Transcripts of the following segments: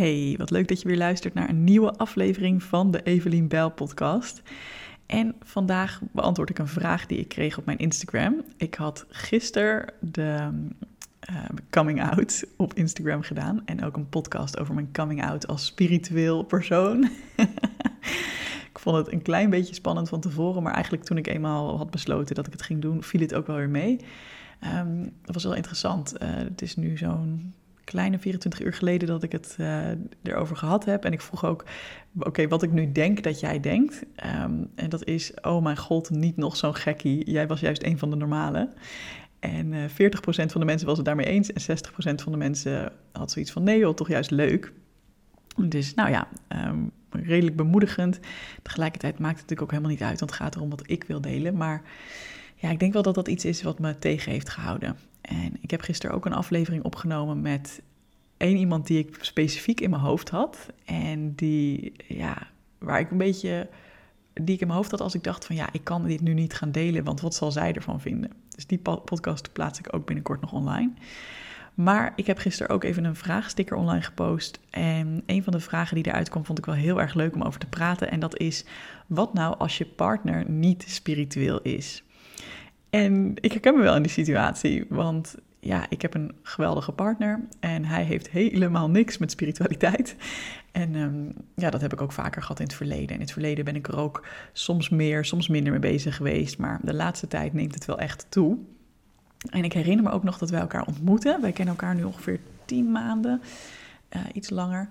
Hey, wat leuk dat je weer luistert naar een nieuwe aflevering van de Evelien Bell podcast. En vandaag beantwoord ik een vraag die ik kreeg op mijn Instagram. Ik had gisteren de uh, coming out op Instagram gedaan en ook een podcast over mijn coming out als spiritueel persoon. ik vond het een klein beetje spannend van tevoren, maar eigenlijk toen ik eenmaal had besloten dat ik het ging doen, viel het ook wel weer mee. Um, dat was wel interessant. Uh, het is nu zo'n kleine 24 uur geleden dat ik het uh, erover gehad heb. En ik vroeg ook, oké, wat ik nu denk dat jij denkt. Um, en dat is, oh mijn god, niet nog zo'n gekkie. Jij was juist een van de normale. En uh, 40% van de mensen was het daarmee eens. En 60% van de mensen had zoiets van, nee joh, toch juist leuk. Dus nou ja, um, redelijk bemoedigend. Tegelijkertijd maakt het natuurlijk ook helemaal niet uit, want het gaat erom wat ik wil delen. Maar ja, ik denk wel dat dat iets is wat me tegen heeft gehouden. En ik heb gisteren ook een aflevering opgenomen met één iemand die ik specifiek in mijn hoofd had. En die, ja, waar ik een beetje, die ik in mijn hoofd had als ik dacht van ja, ik kan dit nu niet gaan delen, want wat zal zij ervan vinden? Dus die podcast plaats ik ook binnenkort nog online. Maar ik heb gisteren ook even een vraagsticker online gepost. En een van de vragen die eruit kwam, vond ik wel heel erg leuk om over te praten. En dat is: wat nou als je partner niet spiritueel is? En ik herken me wel in die situatie, want ja, ik heb een geweldige partner en hij heeft helemaal niks met spiritualiteit. En um, ja, dat heb ik ook vaker gehad in het verleden. In het verleden ben ik er ook soms meer, soms minder mee bezig geweest, maar de laatste tijd neemt het wel echt toe. En ik herinner me ook nog dat wij elkaar ontmoeten. Wij kennen elkaar nu ongeveer tien maanden, uh, iets langer,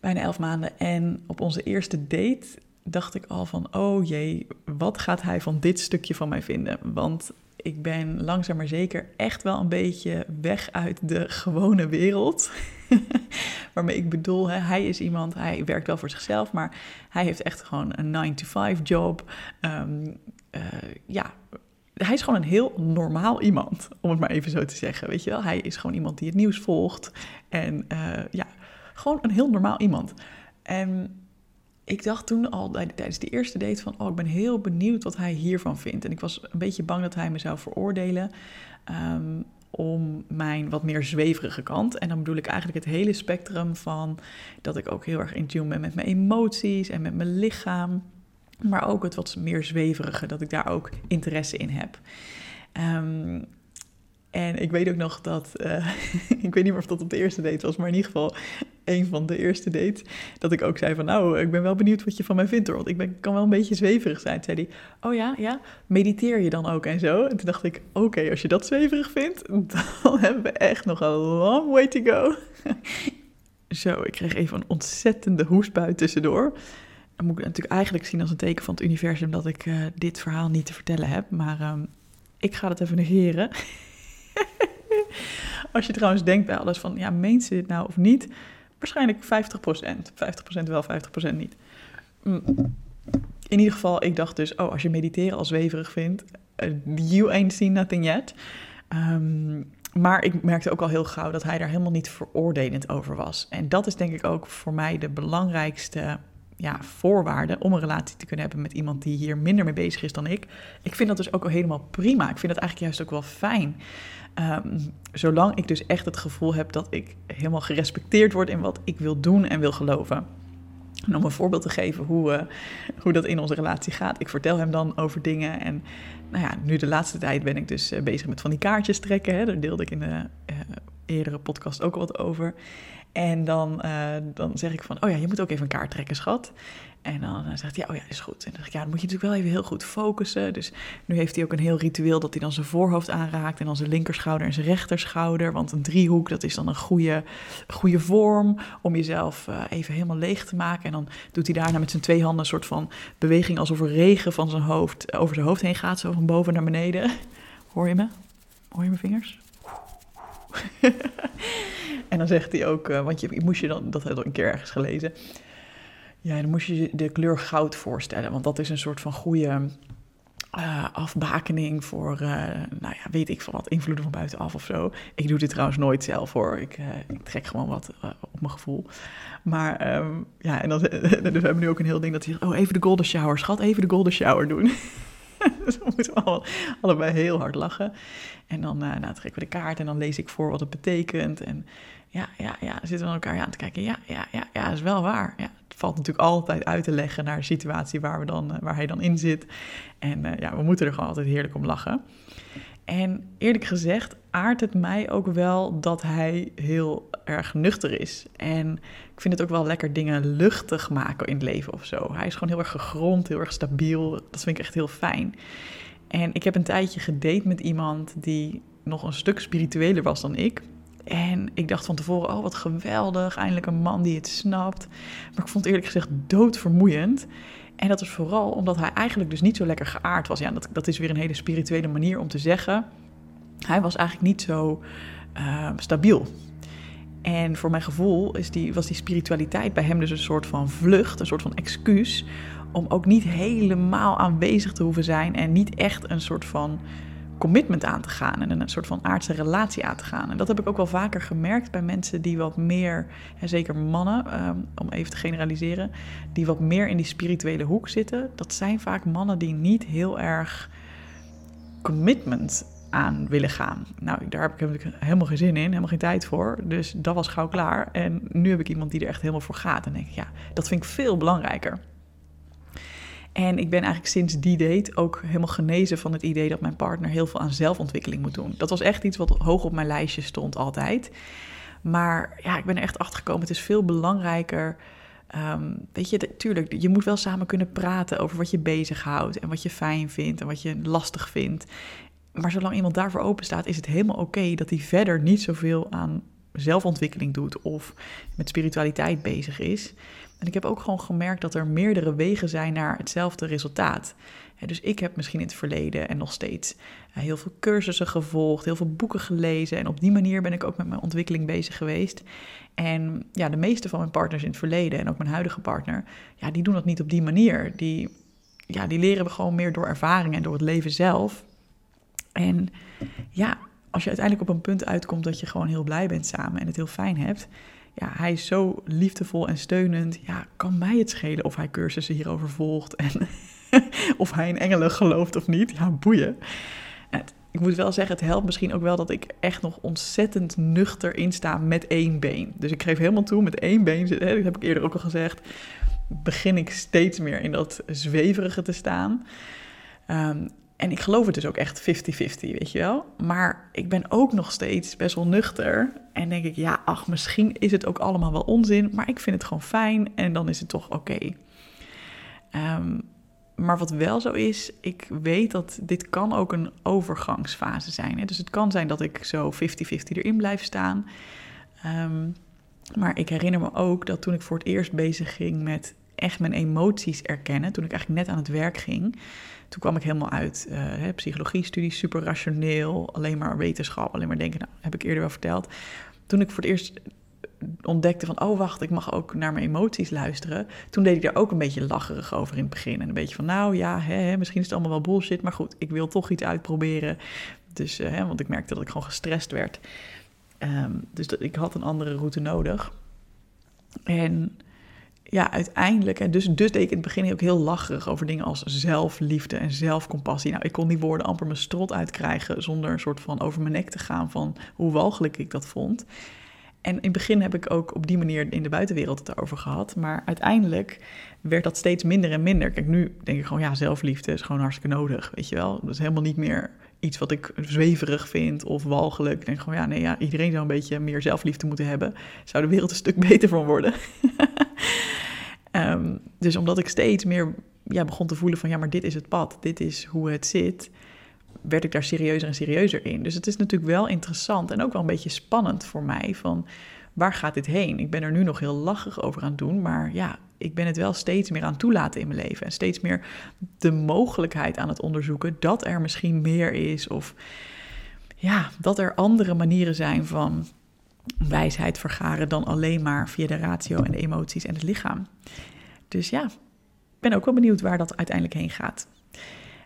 bijna elf maanden. En op onze eerste date dacht ik al van, oh jee, wat gaat hij van dit stukje van mij vinden? Want ik ben langzaam maar zeker echt wel een beetje weg uit de gewone wereld. Waarmee ik bedoel, hè, hij is iemand, hij werkt wel voor zichzelf, maar hij heeft echt gewoon een 9-to-5 job. Um, uh, ja, hij is gewoon een heel normaal iemand, om het maar even zo te zeggen. Weet je wel, hij is gewoon iemand die het nieuws volgt. En uh, ja, gewoon een heel normaal iemand. En ik dacht toen al tijdens de eerste date van, oh, ik ben heel benieuwd wat hij hiervan vindt. En ik was een beetje bang dat hij me zou veroordelen um, om mijn wat meer zweverige kant. En dan bedoel ik eigenlijk het hele spectrum van dat ik ook heel erg in tune ben met mijn emoties en met mijn lichaam. Maar ook het wat meer zweverige, dat ik daar ook interesse in heb. Um, en ik weet ook nog dat, uh, ik weet niet meer of dat op de eerste date was, maar in ieder geval een van de eerste dates, dat ik ook zei van nou, ik ben wel benieuwd wat je van mij vindt hoor, want ik ben, kan wel een beetje zweverig zijn. Zei hij, oh ja, ja, mediteer je dan ook en zo? En toen dacht ik, oké, als je dat zweverig vindt, dan hebben we echt nog een long way to go. zo, ik kreeg even een ontzettende hoestbui tussendoor. Dan moet ik natuurlijk eigenlijk zien als een teken van het universum dat ik uh, dit verhaal niet te vertellen heb, maar um, ik ga het even negeren. Als je trouwens denkt bij alles van, ja, meent ze dit nou of niet? Waarschijnlijk 50%. 50% wel, 50% niet. Mm. In ieder geval, ik dacht dus, oh, als je mediteren als zweverig vindt, uh, you ain't seen nothing yet. Um, maar ik merkte ook al heel gauw dat hij daar helemaal niet veroordelend over was. En dat is denk ik ook voor mij de belangrijkste ja, voorwaarde om een relatie te kunnen hebben met iemand die hier minder mee bezig is dan ik. Ik vind dat dus ook al helemaal prima. Ik vind dat eigenlijk juist ook wel fijn. Um, zolang ik dus echt het gevoel heb dat ik helemaal gerespecteerd word in wat ik wil doen en wil geloven. En om een voorbeeld te geven hoe, uh, hoe dat in onze relatie gaat. Ik vertel hem dan over dingen. En nou ja, nu de laatste tijd ben ik dus uh, bezig met van die kaartjes trekken. Hè. Daar deelde ik in de uh, eerdere podcast ook wat over. En dan, dan zeg ik van, oh ja, je moet ook even een kaart trekken, schat. En dan zegt hij, oh ja, is goed. En dan zeg ik, ja, dan moet je natuurlijk wel even heel goed focussen. Dus nu heeft hij ook een heel ritueel dat hij dan zijn voorhoofd aanraakt... en dan zijn linkerschouder en zijn rechterschouder. Want een driehoek, dat is dan een goede, goede vorm om jezelf uh, even helemaal leeg te maken. En dan doet hij daarna met zijn twee handen een soort van beweging... alsof er regen van zijn hoofd over zijn hoofd heen gaat, zo van boven naar beneden. Hoor je me? Hoor je mijn vingers? en dan zegt hij ook, uh, want je moest je dan, dat heb ik een keer ergens gelezen... Ja, dan moest je de kleur goud voorstellen, want dat is een soort van goede uh, afbakening voor, uh, nou ja, weet ik van wat, invloeden van buitenaf of zo. Ik doe dit trouwens nooit zelf hoor, ik, ik trek gewoon wat op mijn gevoel. Maar um, ja, en dan, dus we hebben nu ook een heel ding dat hij zegt, oh even de golden shower, schat, even de golden shower doen. dus we moeten al, allebei heel hard lachen. En dan nou, trekken we de kaart en dan lees ik voor wat het betekent. En ja, ja, ja, zitten we elkaar aan te kijken. Ja, ja, ja, ja, is wel waar. Ja, het valt natuurlijk altijd uit te leggen naar de situatie waar, we dan, waar hij dan in zit. En ja, we moeten er gewoon altijd heerlijk om lachen. En eerlijk gezegd aardt het mij ook wel dat hij heel erg nuchter is. En ik vind het ook wel lekker dingen luchtig maken in het leven of zo. Hij is gewoon heel erg gegrond, heel erg stabiel. Dat vind ik echt heel fijn. En ik heb een tijdje gedate met iemand die nog een stuk spiritueler was dan ik. En ik dacht van tevoren, oh wat geweldig, eindelijk een man die het snapt. Maar ik vond het eerlijk gezegd doodvermoeiend. En dat is vooral omdat hij eigenlijk dus niet zo lekker geaard was. Ja, dat, dat is weer een hele spirituele manier om te zeggen. Hij was eigenlijk niet zo uh, stabiel. En voor mijn gevoel is die, was die spiritualiteit bij hem dus een soort van vlucht, een soort van excuus. Om ook niet helemaal aanwezig te hoeven zijn en niet echt een soort van commitment aan te gaan en een soort van aardse relatie aan te gaan. En dat heb ik ook wel vaker gemerkt bij mensen die wat meer, en zeker mannen, um, om even te generaliseren, die wat meer in die spirituele hoek zitten. Dat zijn vaak mannen die niet heel erg commitment aan willen gaan. Nou, daar heb ik helemaal geen zin in, helemaal geen tijd voor. Dus dat was gauw klaar. En nu heb ik iemand die er echt helemaal voor gaat. En denk ik, ja, dat vind ik veel belangrijker. En ik ben eigenlijk sinds die date ook helemaal genezen van het idee dat mijn partner heel veel aan zelfontwikkeling moet doen. Dat was echt iets wat hoog op mijn lijstje stond altijd. Maar ja, ik ben er echt achter gekomen. Het is veel belangrijker. Um, weet je, tuurlijk, je moet wel samen kunnen praten over wat je bezighoudt en wat je fijn vindt en wat je lastig vindt. Maar zolang iemand daarvoor open staat, is het helemaal oké dat hij verder niet zoveel aan zelfontwikkeling doet of met spiritualiteit bezig is. En ik heb ook gewoon gemerkt dat er meerdere wegen zijn naar hetzelfde resultaat. dus ik heb misschien in het verleden en nog steeds eh, heel veel cursussen gevolgd, heel veel boeken gelezen. En op die manier ben ik ook met mijn ontwikkeling bezig geweest. En ja, de meeste van mijn partners in het verleden en ook mijn huidige partner, ja, die doen dat niet op die manier. Die, ja, die leren we gewoon meer door ervaring en door het leven zelf. En ja, als je uiteindelijk op een punt uitkomt dat je gewoon heel blij bent samen en het heel fijn hebt, ja, hij is zo liefdevol en steunend. Ja, kan mij het schelen of hij cursussen hierover volgt en of hij in engelen gelooft of niet. Ja, boeien. ik moet wel zeggen, het helpt misschien ook wel dat ik echt nog ontzettend nuchter insta met één been. Dus ik geef helemaal toe met één been, dat heb ik eerder ook al gezegd, begin ik steeds meer in dat zweverige te staan. Um, en ik geloof het dus ook echt 50-50, weet je wel. Maar ik ben ook nog steeds best wel nuchter. En denk ik, ja, ach, misschien is het ook allemaal wel onzin. Maar ik vind het gewoon fijn en dan is het toch oké. Ehm, maar wat wel zo is, ik weet dat dit kan ook een overgangsfase zijn. Hè? Dus het kan zijn dat ik zo 50-50 erin blijf staan. Ehm, maar ik herinner me ook dat toen ik voor het eerst bezig ging met echt mijn emoties erkennen, toen ik eigenlijk net aan het werk ging, toen kwam ik helemaal uit uh, psychologie-studies, super rationeel, alleen maar wetenschap, alleen maar denken. Nou, heb ik eerder wel verteld. Toen ik voor het eerst ontdekte van, oh wacht, ik mag ook naar mijn emoties luisteren. Toen deed ik daar ook een beetje lacherig over in het begin. En een beetje van, nou ja, hè, misschien is het allemaal wel bullshit, maar goed, ik wil toch iets uitproberen. Dus, uh, hè, want ik merkte dat ik gewoon gestrest werd. Um, dus dat, ik had een andere route nodig. En ja, uiteindelijk, en dus, dus deed ik in het begin ook heel lacherig over dingen als zelfliefde en zelfcompassie. Nou, ik kon die woorden amper mijn strot uitkrijgen zonder een soort van over mijn nek te gaan van hoe walgelijk ik dat vond. En in het begin heb ik ook op die manier in de buitenwereld het erover gehad. Maar uiteindelijk werd dat steeds minder en minder. Kijk, nu denk ik gewoon, ja, zelfliefde is gewoon hartstikke nodig, weet je wel. Dat is helemaal niet meer iets wat ik zweverig vind of walgelijk. Ik denk gewoon, ja, nee, ja, iedereen zou een beetje meer zelfliefde moeten hebben. Zou de wereld een stuk beter van worden. Um, dus omdat ik steeds meer ja, begon te voelen van, ja, maar dit is het pad, dit is hoe het zit, werd ik daar serieuzer en serieuzer in. Dus het is natuurlijk wel interessant en ook wel een beetje spannend voor mij van, waar gaat dit heen? Ik ben er nu nog heel lachig over aan het doen, maar ja, ik ben het wel steeds meer aan toelaten in mijn leven. En steeds meer de mogelijkheid aan het onderzoeken dat er misschien meer is. Of ja, dat er andere manieren zijn van wijsheid vergaren dan alleen maar via de ratio en de emoties en het lichaam. Dus ja, ik ben ook wel benieuwd waar dat uiteindelijk heen gaat.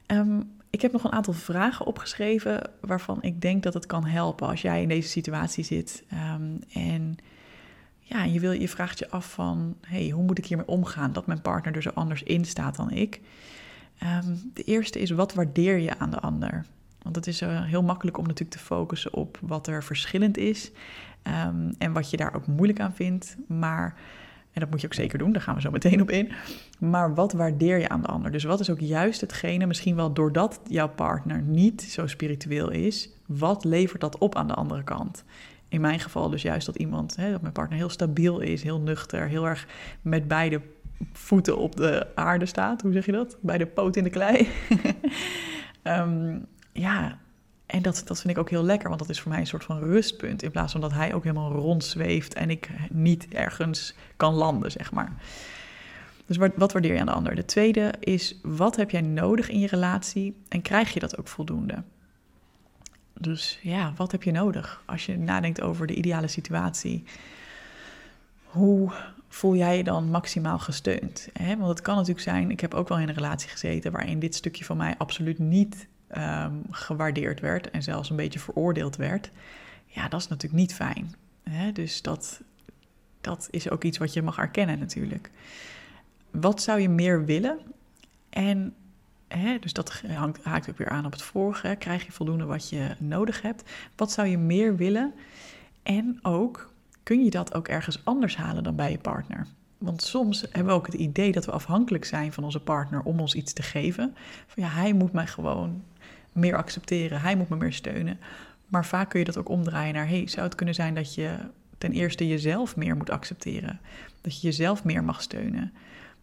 Um, ik heb nog een aantal vragen opgeschreven waarvan ik denk dat het kan helpen als jij in deze situatie zit. Um, en ja, je, wil, je vraagt je af van, hey, hoe moet ik hiermee omgaan dat mijn partner er zo anders in staat dan ik? Ehm, de eerste is, wat waardeer je aan de ander? Want het is uh, heel makkelijk om natuurlijk te focussen op wat er verschillend is ehm, en wat je daar ook moeilijk aan vindt. Maar, en dat moet je ook zeker doen, daar gaan we zo meteen op in. Maar wat waardeer je aan de ander? Dus wat is ook juist hetgene, misschien wel doordat jouw partner niet zo spiritueel is, wat levert dat op aan de andere kant? In mijn geval dus juist dat iemand, hè, dat mijn partner heel stabiel is, heel nuchter, heel erg met beide voeten op de aarde staat. Hoe zeg je dat? Beide poot in de klei. um, ja, en dat, dat vind ik ook heel lekker, want dat is voor mij een soort van rustpunt. In plaats van dat hij ook helemaal rondzweeft en ik niet ergens kan landen, zeg maar. Dus wat, wat waardeer je aan de ander? De tweede is, wat heb jij nodig in je relatie en krijg je dat ook voldoende? Dus ja, wat heb je nodig als je nadenkt over de ideale situatie? Hoe voel jij je dan maximaal gesteund? Want het kan natuurlijk zijn, ik heb ook wel in een relatie gezeten waarin dit stukje van mij absoluut niet um, gewaardeerd werd en zelfs een beetje veroordeeld werd. Ja, dat is natuurlijk niet fijn. Hè? Dus dat, dat is ook iets wat je mag erkennen natuurlijk. Wat zou je meer willen? En hè, dus dat hangt, haakt ook weer aan op het vorige. Krijg je voldoende wat je nodig hebt? Wat zou je meer willen? En ook, kun je dat ook ergens anders halen dan bij je partner? Want soms hebben we ook het idee dat we afhankelijk zijn van onze partner om ons iets te geven. Van ja, hij moet mij gewoon meer accepteren, hij moet me meer steunen. Maar vaak kun je dat ook omdraaien naar: hey, zou het kunnen zijn dat je ten eerste jezelf meer moet accepteren? Dat je jezelf meer mag steunen.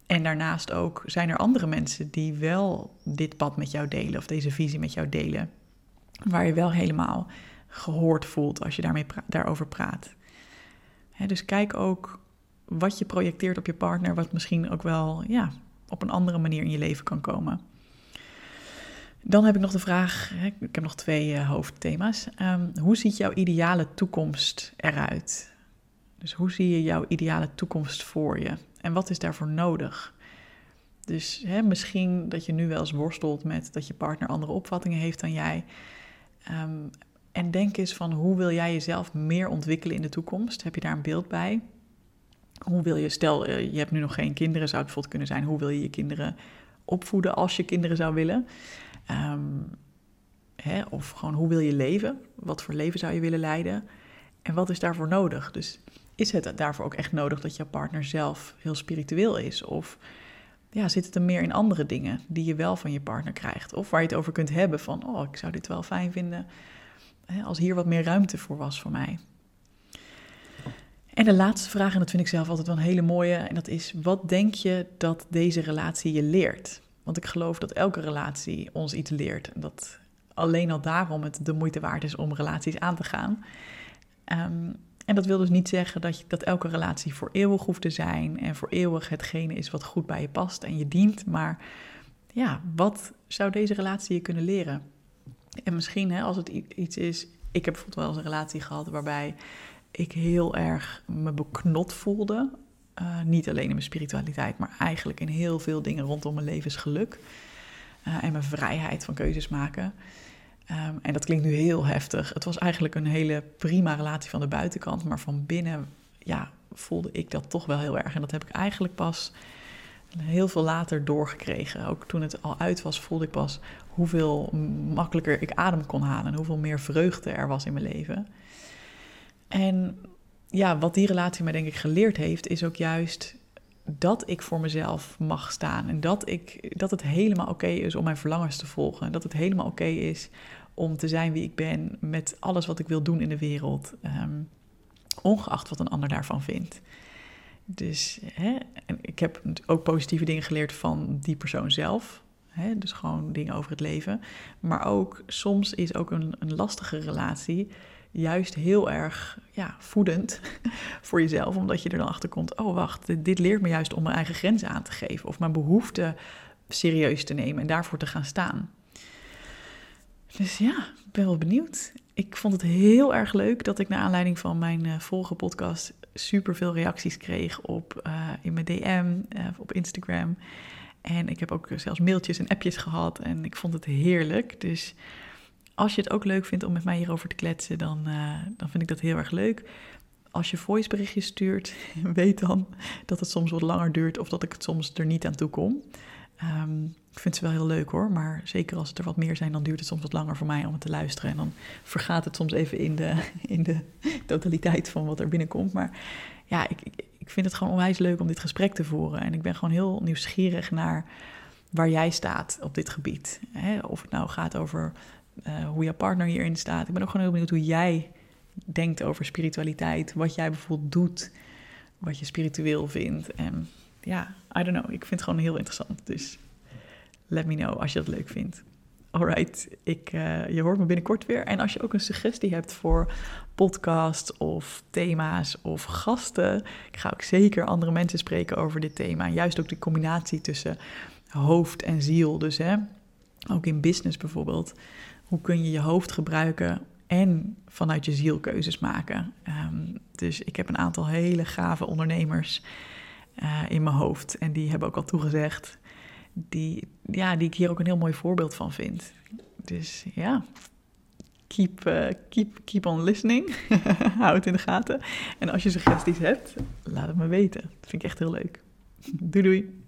En daarnaast ook zijn er andere mensen die wel dit pad met jou delen of deze visie met jou delen. Waar je wel helemaal gehoord voelt als je daarmee daarover praat. dus kijk ook wat je projecteert op je partner, wat misschien ook wel ja, op een andere manier in je leven kan komen. Dan heb ik nog de vraag, ik heb nog twee uh, hoofdthema's. Um, hoe ziet jouw ideale toekomst eruit? Dus hoe zie je jouw ideale toekomst voor je? En wat is daarvoor nodig? Dus hè, misschien dat je nu wel eens worstelt met dat je partner andere opvattingen heeft dan jij. Um, en denk eens van hoe wil jij jezelf meer ontwikkelen in de toekomst? Heb je daar een beeld bij? Hoe wil je, stel uh, je hebt nu nog geen kinderen, zou het bijvoorbeeld kunnen zijn, hoe wil je je kinderen opvoeden als je kinderen zou willen? Um, hè, of gewoon hoe wil je leven? Wat voor leven zou je willen leiden? En wat is daarvoor nodig? Dus is het daarvoor ook echt nodig dat je partner zelf heel spiritueel is? Of ja, zit het er meer in andere dingen die je wel van je partner krijgt? Of waar je het over kunt hebben van, oh, ik zou dit wel fijn vinden hè, als hier wat meer ruimte voor was voor mij. En de laatste vraag, en dat vind ik zelf altijd wel een hele mooie, en dat is, wat denk je dat deze relatie je leert? Want ik geloof dat elke relatie ons iets leert. En dat alleen al daarom het de moeite waard is om relaties aan te gaan. Um, en dat wil dus niet zeggen dat, je, dat elke relatie voor eeuwig hoeft te zijn en voor eeuwig hetgene is wat goed bij je past en je dient. Maar ja, wat zou deze relatie je kunnen leren? En misschien hè, als het iets is. Ik heb bijvoorbeeld wel eens een relatie gehad waarbij ik heel erg me beknot voelde. Uh, niet alleen in mijn spiritualiteit, maar eigenlijk in heel veel dingen rondom mijn levensgeluk. Uh, en mijn vrijheid van keuzes maken. Um, en dat klinkt nu heel heftig. Het was eigenlijk een hele prima relatie van de buitenkant, maar van binnen ja, voelde ik dat toch wel heel erg. En dat heb ik eigenlijk pas heel veel later doorgekregen. Ook toen het al uit was, voelde ik pas hoeveel makkelijker ik adem kon halen en hoeveel meer vreugde er was in mijn leven. En ja, wat die relatie mij denk ik geleerd heeft, is ook juist dat ik voor mezelf mag staan. En dat, ik, dat het helemaal oké is om mijn verlangens te volgen. En dat het helemaal oké is om te zijn wie ik ben met alles wat ik wil doen in de wereld. Ehm, ongeacht wat een ander daarvan vindt. Dus hè, en ik heb ook positieve dingen geleerd van die persoon zelf. Hè, dus gewoon dingen over het leven. Maar ook soms is ook een, een lastige relatie juist heel erg ja, voedend voor jezelf. Omdat je er dan achter komt: oh wacht, dit leert me juist om mijn eigen grenzen aan te geven. Of mijn behoeften serieus te nemen en daarvoor te gaan staan. Dus ja, ik ben wel benieuwd. Ik vond het heel erg leuk dat ik naar aanleiding van mijn uh, vorige podcast super veel reacties kreeg op, uh, in mijn DM, uh, eh, op Instagram. En ik heb ook zelfs mailtjes en appjes gehad en ik vond het heerlijk. Dus als je het ook leuk vindt om met mij hierover te kletsen, dan, dan vind ik dat heel erg leuk. Als je voiceberichtjes stuurt, weet dan dat het soms wat langer duurt of dat ik het soms er niet aan toe kom. Ehm, ik vind ze wel heel leuk hoor, maar zeker als het er wat meer zijn, dan duurt het soms wat langer voor mij om het te luisteren. En dan vergaat het soms even in de, in de totaliteit van wat er binnenkomt. Maar ja, ik, ik vind het gewoon onwijs leuk om dit gesprek te voeren. En ik ben gewoon heel nieuwsgierig naar waar jij staat op dit gebied. Of het nou gaat over uh, hoe jouw partner hierin staat. Ik ben ook gewoon heel benieuwd hoe jij denkt over spiritualiteit. Wat jij bijvoorbeeld doet, wat je spiritueel vindt. En ja, I don't know. Ik vind het gewoon heel interessant. Dus let me know als je dat leuk vindt. Alright, ik, uh, je hoort me binnenkort weer. En als je ook een suggestie hebt voor podcasts of thema's of gasten, ik ga ook zeker andere mensen spreken over dit thema. Juist ook die combinatie tussen hoofd en ziel. Dus hè, ook in business bijvoorbeeld. Hoe kun je je hoofd gebruiken en vanuit je ziel keuzes maken? Um, dus ik heb een aantal hele gave ondernemers uh, in mijn hoofd. En die hebben ook al toegezegd. Die, ja, die ik hier ook een heel mooi voorbeeld van vind. Dus ja, keep, uh, keep, keep on listening. Hou het in de gaten. En als je suggesties hebt, laat het me weten. Dat vind ik echt heel leuk. Doei doei.